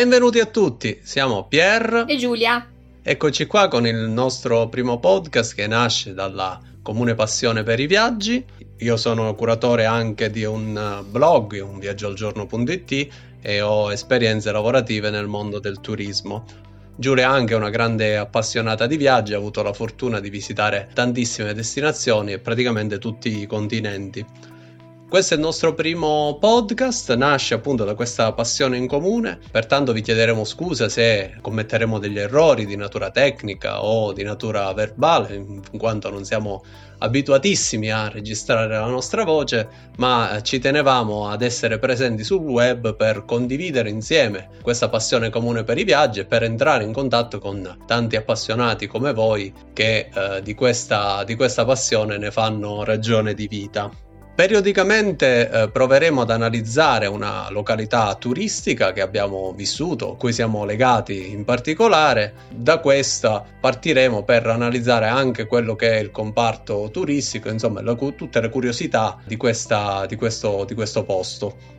Benvenuti a tutti, siamo Pier e Giulia. Eccoci qua con il nostro primo podcast che nasce dalla comune passione per i viaggi. Io sono curatore anche di un blog, un viaggioalgiorno.it e ho esperienze lavorative nel mondo del turismo. Giulia è anche una grande appassionata di viaggi, ha avuto la fortuna di visitare tantissime destinazioni e praticamente tutti i continenti. Questo è il nostro primo podcast, nasce appunto da questa passione in comune, pertanto vi chiederemo scusa se commetteremo degli errori di natura tecnica o di natura verbale, in quanto non siamo abituatissimi a registrare la nostra voce, ma ci tenevamo ad essere presenti sul web per condividere insieme questa passione comune per i viaggi e per entrare in contatto con tanti appassionati come voi che eh, di, questa, di questa passione ne fanno ragione di vita. Periodicamente eh, proveremo ad analizzare una località turistica che abbiamo vissuto, cui siamo legati in particolare. Da questa partiremo per analizzare anche quello che è il comparto turistico, insomma la, tutte le curiosità di, questa, di, questo, di questo posto.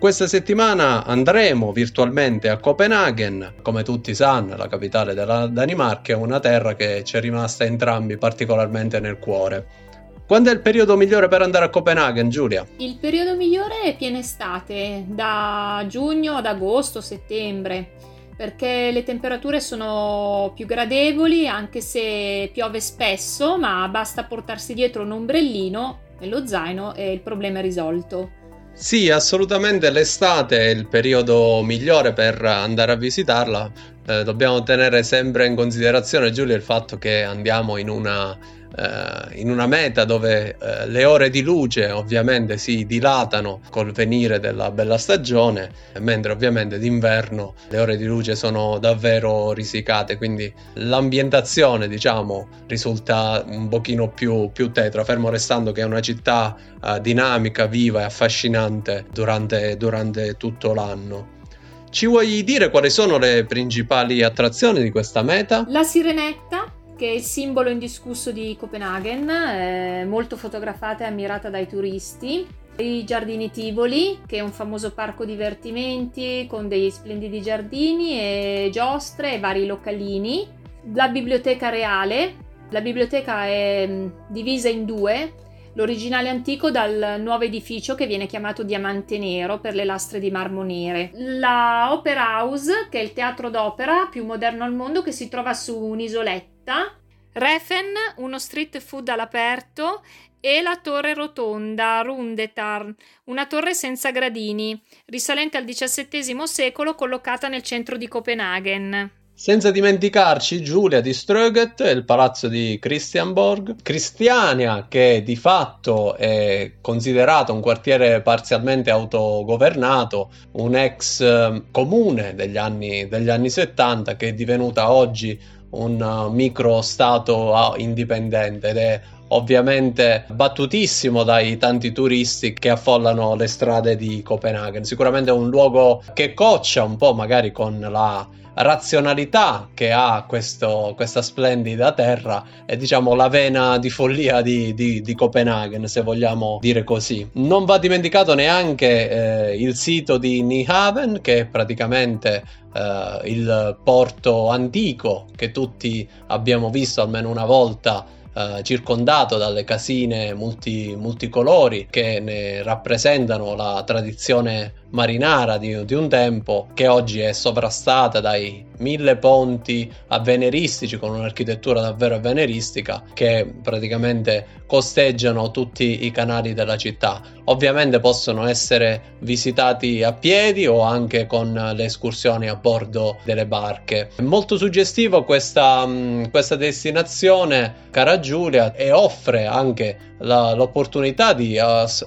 Questa settimana andremo virtualmente a Copenaghen, come tutti sanno, la capitale della Danimarca, è una terra che ci è rimasta entrambi particolarmente nel cuore. Quando è il periodo migliore per andare a Copenaghen, Giulia? Il periodo migliore è piena estate, da giugno ad agosto, settembre, perché le temperature sono più gradevoli anche se piove spesso, ma basta portarsi dietro un ombrellino e lo zaino e il problema è risolto. Sì, assolutamente l'estate è il periodo migliore per andare a visitarla. Eh, dobbiamo tenere sempre in considerazione, Giulia, il fatto che andiamo in una eh, in una meta dove eh, le ore di luce ovviamente si dilatano col venire della bella stagione, mentre ovviamente d'inverno le ore di luce sono davvero risicate, quindi l'ambientazione diciamo risulta un pochino più, più tetra, fermo restando che è una città eh, dinamica, viva e affascinante durante, durante tutto l'anno. Ci vuoi dire quali sono le principali attrazioni di questa meta? La Sirenetta, che è il simbolo indiscusso di Copenaghen, molto fotografata e ammirata dai turisti. I giardini Tivoli, che è un famoso parco divertimenti con dei splendidi giardini e giostre e vari localini. La biblioteca reale. La biblioteca è mm, divisa in due, l'originale antico dal nuovo edificio che viene chiamato Diamante Nero per le lastre di marmo nere. La Opera House, che è il teatro d'opera più moderno al mondo che si trova su un'isoletta vista, Refen, uno street food all'aperto e la torre rotonda Rundetarn, una torre senza gradini, risalente al XVII secolo collocata nel centro di Copenaghen. Senza dimenticarci Giulia di Ströget e il palazzo di Christianborg, Cristiania che di fatto è considerato un quartiere parzialmente autogovernato, un ex eh, comune degli anni, degli anni 70 che è divenuta oggi un uh, micro stato uh, indipendente ed è ovviamente battutissimo dai tanti turisti che affollano le strade di Copenaghen. Sicuramente è un luogo che coccia un po' magari con la razionalità che ha questo, questa splendida terra e diciamo la vena di follia di, di, di, Copenaghen se vogliamo dire così non va dimenticato neanche eh, il sito di Nyhaven che è praticamente eh, il porto antico che tutti abbiamo visto almeno una volta eh, circondato dalle casine multi, multicolori che ne rappresentano la tradizione marinara di, di, un tempo che oggi è sovrastata dai mille ponti avveneristici con un'architettura davvero avveneristica che praticamente costeggiano tutti i canali della città. Ovviamente possono essere visitati a piedi o anche con le escursioni a bordo delle barche. È molto suggestivo questa, mm, questa destinazione, cara Giulia, e offre anche la, l'opportunità di,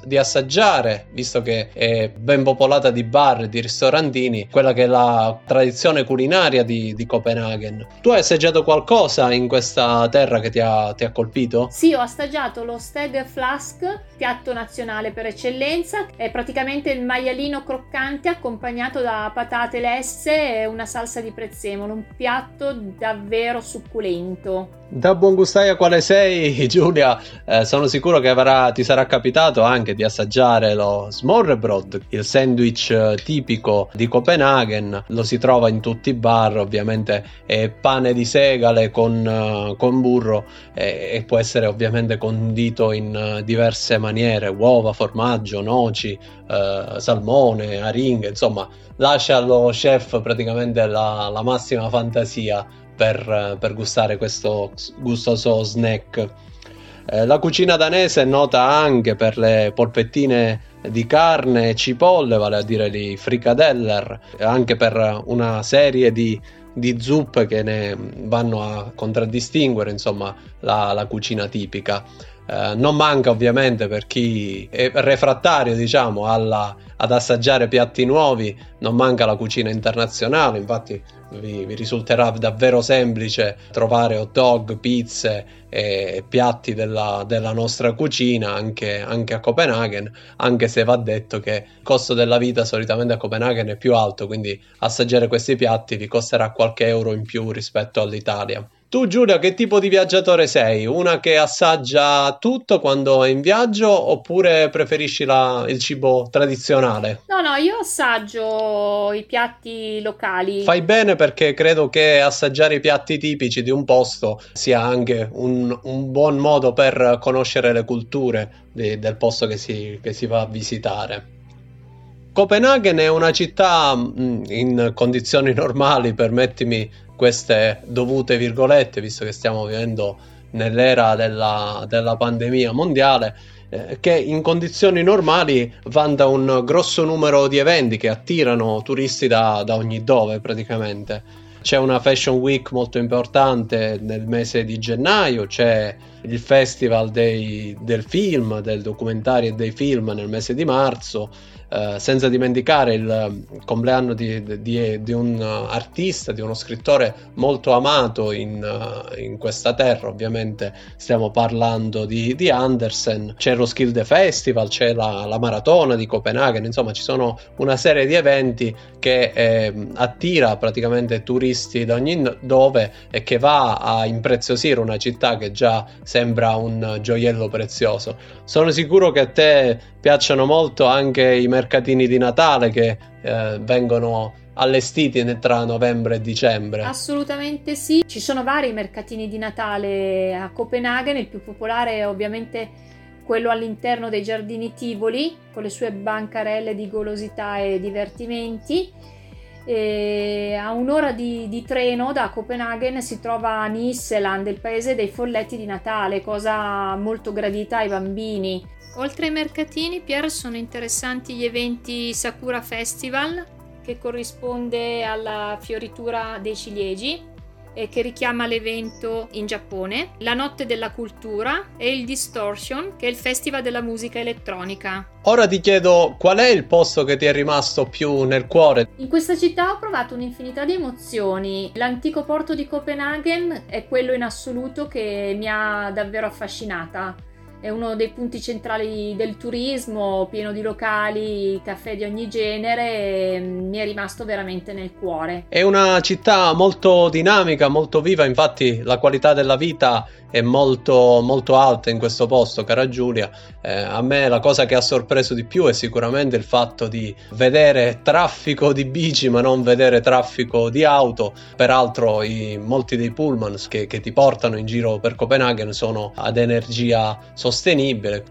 di, assaggiare, visto che è ben popolata di bar e di ristorantini, quella che è la tradizione culinaria di, di Copenaghen. Tu hai assaggiato qualcosa in questa terra che ti ha, ti ha colpito? Sì, ho assaggiato lo Steg Flask, piatto nazionale per eccellenza. È praticamente il maialino croccante accompagnato da patate lesse e una salsa di prezzemolo, un piatto davvero succulento Da buon gustaia quale sei, Giulia, eh, sono sicuro che avrà, ti sarà capitato anche di assaggiare lo smorrebrod, il sandwich eh, tipico di Copenaghen. Lo si trova in tutti i bar, ovviamente è pane di segale con, uh, con burro e, e, può essere ovviamente condito in uh, diverse maniere, uova, formaggio, noci, uh, salmone, aringhe, insomma, lascia allo chef praticamente la, la massima fantasia per, per gustare questo gustoso snack. Eh, la cucina danese è nota anche per le polpettine di carne e cipolle, vale a dire di frikadeller, anche per una serie di, di zuppe che ne vanno a contraddistinguere insomma, la, la cucina tipica. Eh, non manca ovviamente per chi è refrattario diciamo alla, ad assaggiare piatti nuovi, non manca la cucina internazionale, infatti vi, vi, risulterà davvero semplice trovare hot dog, pizze e piatti della, della nostra cucina anche, anche, a Copenaghen, anche se va detto che il costo della vita solitamente a Copenaghen è più alto, quindi assaggiare questi piatti vi costerà qualche euro in più rispetto all'Italia. Tu Giulia, che tipo di viaggiatore sei? Una che assaggia tutto quando è in viaggio oppure preferisci la, il cibo tradizionale? No, no, io assaggio i piatti locali. Fai bene perché credo che assaggiare i piatti tipici di un posto sia anche un, un buon modo per conoscere le culture di, del posto che si, che si va a visitare. Copenaghen è una città mm, in condizioni normali, permettimi queste dovute virgolette, visto che stiamo vivendo nell'era della, della pandemia mondiale, eh, che in condizioni normali vanta un grosso numero di eventi che attirano turisti da, da ogni dove praticamente. C'è una Fashion Week molto importante nel mese di gennaio, c'è il Festival dei, del film, del documentario e dei film nel mese di marzo, eh, senza dimenticare il compleanno di, di, di, un artista, di uno scrittore molto amato in, uh, in questa terra, ovviamente stiamo parlando di, di Andersen, c'è lo Skilde Festival, c'è la, la, maratona di Copenaghen, insomma ci sono una serie di eventi che eh, attira praticamente turisti da ogni dove e che va a impreziosire una città che già sembra un gioiello prezioso. Sono sicuro che a te piacciono molto anche i mercatini di Natale che eh, vengono allestiti tra novembre e dicembre. Assolutamente sì, ci sono vari mercatini di Natale a Copenaghen, il più popolare è ovviamente quello all'interno dei giardini Tivoli con le sue bancarelle di golosità e divertimenti. E a un'ora di, di, treno da Copenaghen si trova Nisseland, il paese dei folletti di Natale, cosa molto gradita ai bambini. Oltre ai mercatini, Pier, sono interessanti gli eventi Sakura Festival, che corrisponde alla fioritura dei ciliegi e che richiama l'evento in Giappone, la Notte della Cultura e il Distortion, che è il festival della musica elettronica. Ora ti chiedo qual è il posto che ti è rimasto più nel cuore? In questa città ho provato un'infinità di emozioni. L'antico porto di Copenaghen è quello in assoluto che mi ha davvero affascinata è uno dei punti centrali del turismo, pieno di locali, caffè di ogni genere, mi è rimasto veramente nel cuore. È una città molto dinamica, molto viva, infatti la qualità della vita è molto, molto alta in questo posto, cara Giulia. Eh, a me la cosa che ha sorpreso di più è sicuramente il fatto di vedere traffico di bici, ma non vedere traffico di auto. Peraltro, i, molti dei pullman che, che, ti portano in giro per Copenaghen sono ad energia sostenibile.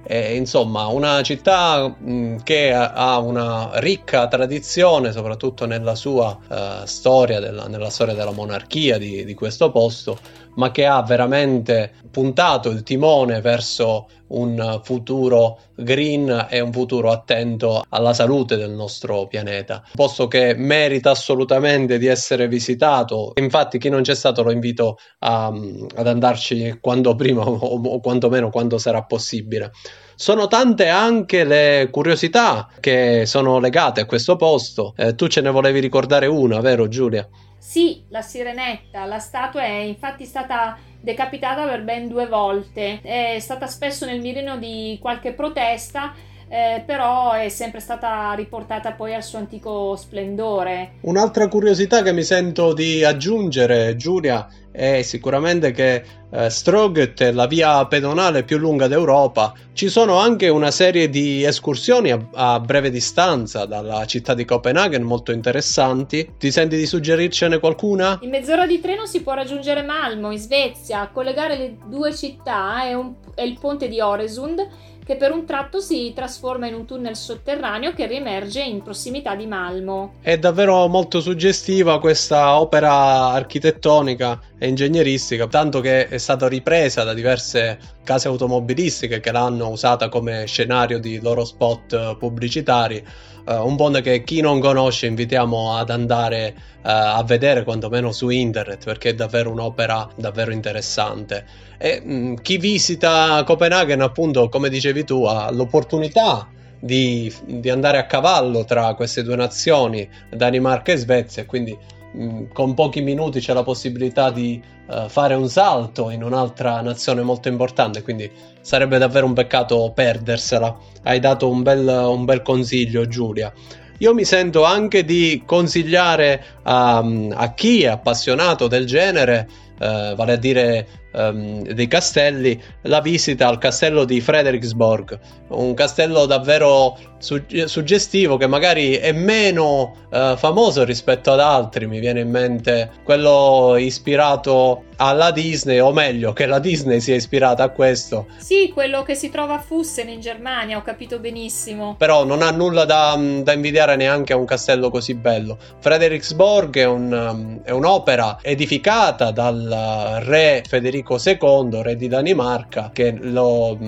E, insomma, una città mh, che ha una ricca tradizione, soprattutto nella sua uh, storia, della, nella storia della monarchia di, di questo posto ma che ha veramente puntato il timone verso un futuro green e un futuro attento alla salute del nostro pianeta. Un posto che merita assolutamente di essere visitato. Infatti, chi non c'è stato lo invito a, ad andarci quando prima o, o quantomeno quando sarà possibile. Sono tante anche le curiosità che sono legate a questo posto. Eh, tu ce ne volevi ricordare una, vero Giulia? Sì, la sirenetta, la statua è infatti stata decapitata per ben due volte, è stata spesso nel mirino di qualche protesta eh, però è sempre stata riportata poi al suo antico splendore. Un'altra curiosità che mi sento di aggiungere, Giulia, è sicuramente che eh, Stroget è la via pedonale più lunga d'Europa. Ci sono anche una serie di escursioni a, a, breve distanza dalla città di Copenaghen molto interessanti. Ti senti di suggerircene qualcuna? In mezz'ora di treno si può raggiungere Malmo, in Svezia. Collegare le due città è, un, è il ponte di Oresund che per un tratto si trasforma in un tunnel sotterraneo che riemerge in prossimità di Malmo. È davvero molto suggestiva questa opera architettonica e ingegneristica, tanto che è stata ripresa da diverse case automobilistiche che l'hanno usata come scenario di loro spot pubblicitari. Uh, un ponte che chi non conosce invitiamo ad andare uh, a vedere quantomeno su internet perché è davvero un'opera davvero interessante. E mh, mm, chi visita Copenaghen appunto come dicevi tu ha l'opportunità di, di, andare a cavallo tra queste due nazioni Danimarca e Svezia quindi mm, con pochi minuti c'è la possibilità di uh, fare un salto in un'altra nazione molto importante quindi sarebbe davvero un peccato perdersela. Hai dato un bel, un bel consiglio Giulia. Io mi sento anche di consigliare a, a chi è appassionato del genere, eh, vale a dire um, dei castelli, la visita al castello di Frederiksborg, un castello davvero su- suggestivo che magari è meno uh, famoso rispetto ad altri, mi viene in mente quello ispirato alla Disney, o meglio, che la Disney sia ispirata a questo. Sì, quello che si trova a Fussen in Germania, ho capito benissimo. Però non ha nulla da, da invidiare neanche a un castello così bello. Frederiksborg è, un, um, è un'opera edificata dal re Federico II, re di Danimarca, che lo,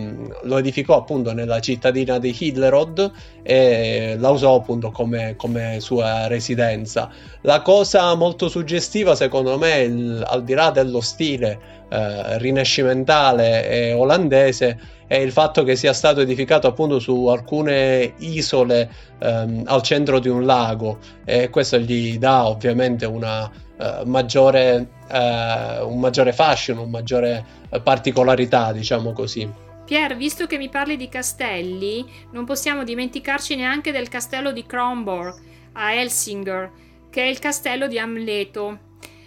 lo edificò appunto nella cittadina di Hillerod e la usò appunto come, come sua residenza. La cosa molto suggestiva secondo me, il, al di là dello stile eh, rinascimentale e olandese, è il fatto che sia stato edificato appunto su alcune isole ehm, al centro di un lago e questo gli dà ovviamente una uh, maggiore, uh, un maggiore fashion, una maggiore particolarità, diciamo così. Pier, visto che mi parli di castelli, non possiamo dimenticarci neanche del castello di Kronborg a Helsinger, che è il castello di Amleto.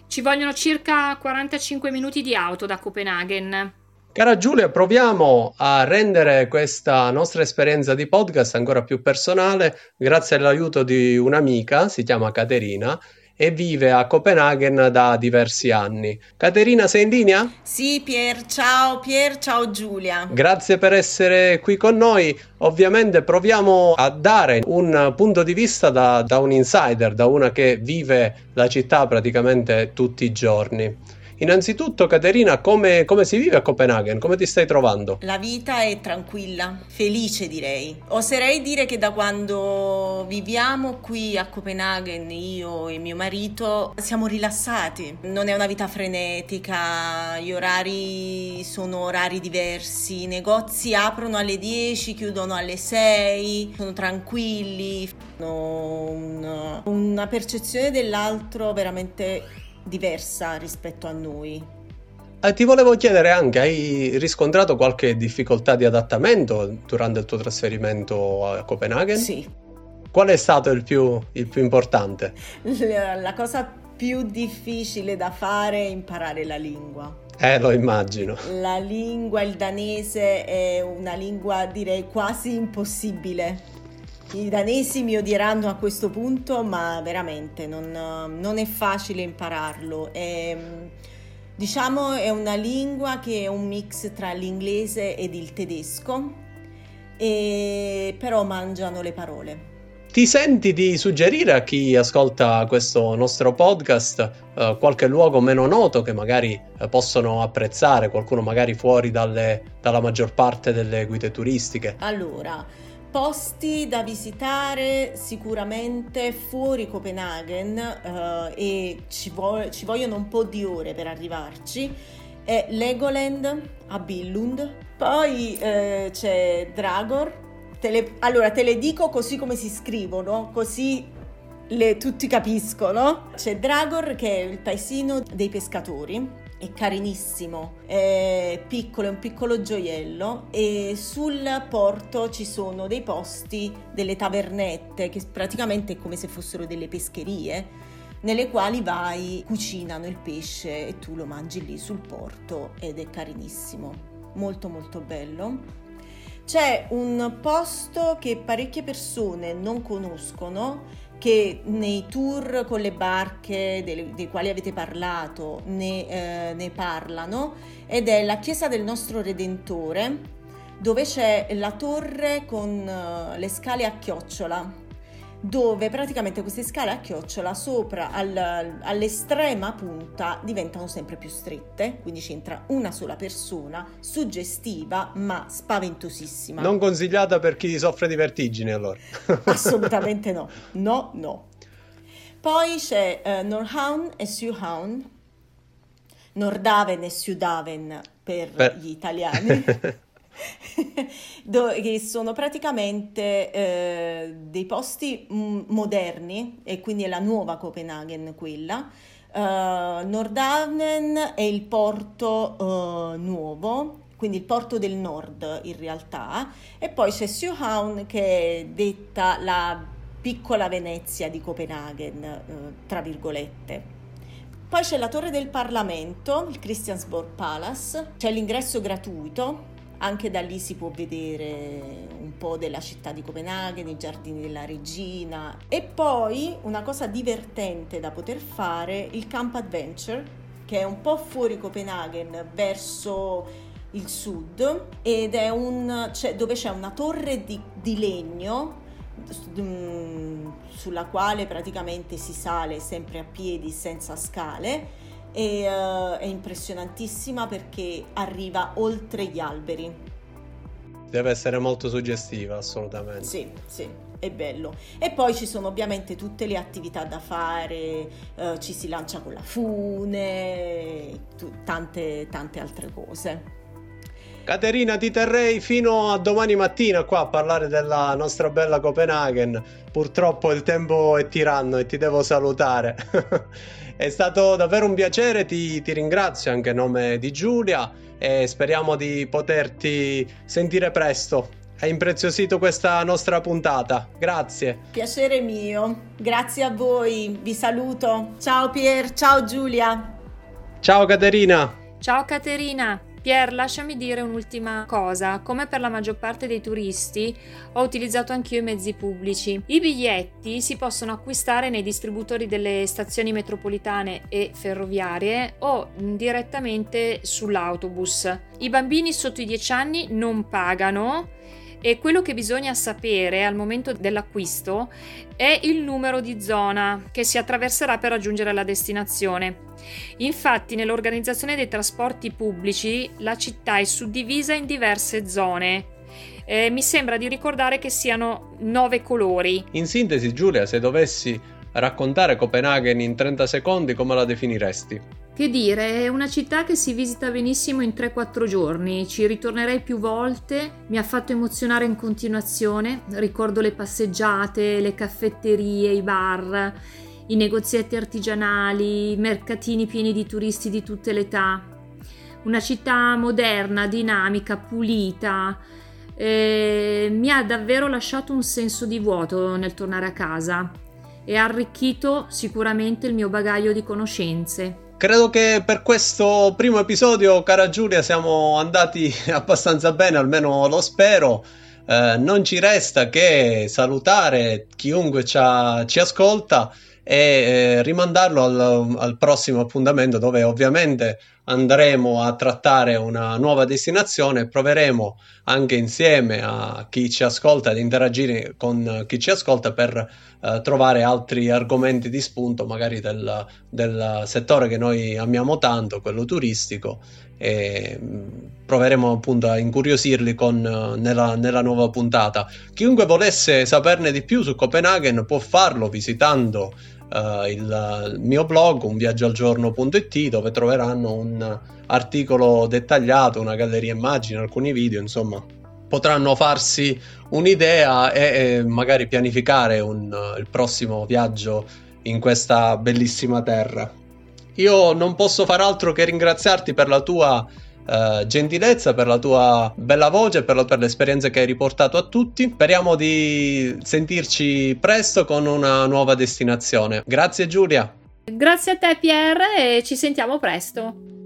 Ci vogliono circa 45 minuti di auto da Copenaghen. Cara Giulia, proviamo a rendere questa nostra esperienza di podcast ancora più personale grazie all'aiuto di un'amica, si chiama Caterina, e vive a Copenaghen da diversi anni. Caterina, sei in linea? Sì, Pier, ciao Pier, ciao Giulia. Grazie per essere qui con noi. Ovviamente proviamo a dare un punto di vista da, da un insider, da una che vive la città praticamente tutti i giorni. Innanzitutto, Caterina, come, come, si vive a Copenaghen? Come ti stai trovando? La vita è tranquilla, felice direi. Oserei dire che da quando viviamo qui a Copenaghen, io e mio marito, siamo rilassati. Non è una vita frenetica, gli orari sono orari diversi, i negozi aprono alle 10, chiudono alle 6, sono tranquilli, hanno una, percezione dell'altro veramente diversa rispetto a noi. Eh, ti volevo chiedere anche, hai riscontrato qualche difficoltà di adattamento durante il tuo trasferimento a Copenaghen? Sì. Qual è stato il più, il più importante? La, la cosa più difficile da fare è imparare la lingua. Eh, lo immagino. La lingua, il danese, è una lingua direi quasi impossibile i danesi mi odieranno a questo punto, ma veramente non, non è facile impararlo. È, diciamo è una lingua che è un mix tra l'inglese ed il tedesco, e, però mangiano le parole. Ti senti di suggerire a chi ascolta questo nostro podcast uh, qualche luogo meno noto che magari uh, possono apprezzare, qualcuno magari fuori dalle, dalla maggior parte delle guide turistiche? Allora, Posti da visitare sicuramente fuori Copenaghen eh, e ci, vo- ci, vogliono un po' di ore per arrivarci. È Legoland a Billund, poi eh, c'è Dragor. Te le- allora te le dico così come si scrivono, così le, tutti capiscono. C'è Dragor che è il paesino dei pescatori è carinissimo, è piccolo, è un piccolo gioiello e sul porto ci sono dei posti, delle tavernette che praticamente è come se fossero delle pescherie nelle quali vai, cucinano il pesce e tu lo mangi lì sul porto ed è carinissimo, molto molto bello. C'è un posto che parecchie persone non conoscono che nei tour con le barche dei, dei quali avete parlato ne, eh, ne parlano ed è la chiesa del nostro Redentore dove c'è la torre con uh, le scale a chiocciola dove praticamente queste scale a chiocciola sopra al, all'estrema punta diventano sempre più strette, quindi c'entra una sola persona, suggestiva ma spaventosissima. Non consigliata per chi soffre di vertigini allora. Assolutamente no, no, no. Poi c'è uh, Norhaun e Suhaun, Nordhaven e Sudaven per Beh. gli italiani. che sono praticamente eh, dei posti m- moderni e quindi è la nuova Copenaghen quella. Uh, Nordhavnen è il porto uh, nuovo, quindi il porto del nord in realtà, e poi c'è Sjöhavn che è detta la piccola Venezia di Copenaghen, uh, tra virgolette. Poi c'è la torre del Parlamento, il Christiansborg Palace, c'è l'ingresso gratuito anche da lì si può vedere un po' della città di Copenaghen, i giardini della regina. E poi una cosa divertente da poter fare, il Camp Adventure, che è un po' fuori Copenaghen verso il sud ed è un cioè, dove c'è una torre di, di legno mm, sulla quale praticamente si sale sempre a piedi senza scale e uh, è impressionantissima perché arriva oltre gli alberi. Deve essere molto suggestiva, assolutamente. Sì, sì, è bello. E poi ci sono ovviamente tutte le attività da fare, uh, ci si lancia con la fune, tu, tante, tante altre cose. Caterina, ti terrei fino a domani mattina qua a parlare della nostra bella Copenaghen. Purtroppo il tempo è tiranno e ti devo salutare. È stato davvero un piacere, ti, ti ringrazio anche a nome di Giulia e speriamo di poterti sentire presto. Hai impreziosito questa nostra puntata. Grazie. Piacere mio. Grazie a voi. Vi saluto. Ciao Pier, ciao Giulia. Ciao Caterina. Ciao Caterina. Pier, lasciami dire un'ultima cosa. Come per la maggior parte dei turisti, ho utilizzato anch'io i mezzi pubblici. I biglietti si possono acquistare nei distributori delle stazioni metropolitane e ferroviarie o direttamente sull'autobus. I bambini sotto i 10 anni non pagano e quello che bisogna sapere al momento dell'acquisto è il numero di zona che si attraverserà per raggiungere la destinazione. Infatti nell'organizzazione dei trasporti pubblici la città è suddivisa in diverse zone. Eh, mi sembra di ricordare che siano nove colori. In sintesi, Giulia, se dovessi raccontare Copenaghen in 30 secondi, come la definiresti? Che dire, è una città che si visita benissimo in 3-4 giorni, ci ritornerei più volte, mi ha fatto emozionare in continuazione, ricordo le passeggiate, le caffetterie, i bar, i negozietti artigianali, i mercatini pieni di turisti di tutte le età. Una città moderna, dinamica, pulita, eh, mi ha davvero lasciato un senso di vuoto nel tornare a casa e ha arricchito sicuramente il mio bagaglio di conoscenze. Credo che per questo primo episodio, cara Giulia, siamo andati abbastanza bene, almeno lo spero. Eh, non ci resta che salutare chiunque ci, ci ascolta e eh, rimandarlo al, al, prossimo appuntamento dove ovviamente andremo a trattare una nuova destinazione proveremo anche insieme a chi ci ascolta ad interagire con chi ci ascolta per eh, trovare altri argomenti di spunto magari del, del, settore che noi amiamo tanto, quello turistico e mm, proveremo appunto a incuriosirli con, nella, nella nuova puntata. Chiunque volesse saperne di più su Copenaghen può farlo visitando uh, il, il, mio blog unviaggioalgiorno.it dove troveranno un articolo dettagliato, una galleria immagini, alcuni video, insomma potranno farsi un'idea e, e magari pianificare un, il prossimo viaggio in questa bellissima terra. Io non posso far altro che ringraziarti per la tua uh, gentilezza, per la tua bella voce, per, per l'esperienza che hai riportato a tutti. Speriamo di sentirci presto con una nuova destinazione. Grazie Giulia. Grazie a te Pierre e ci sentiamo presto.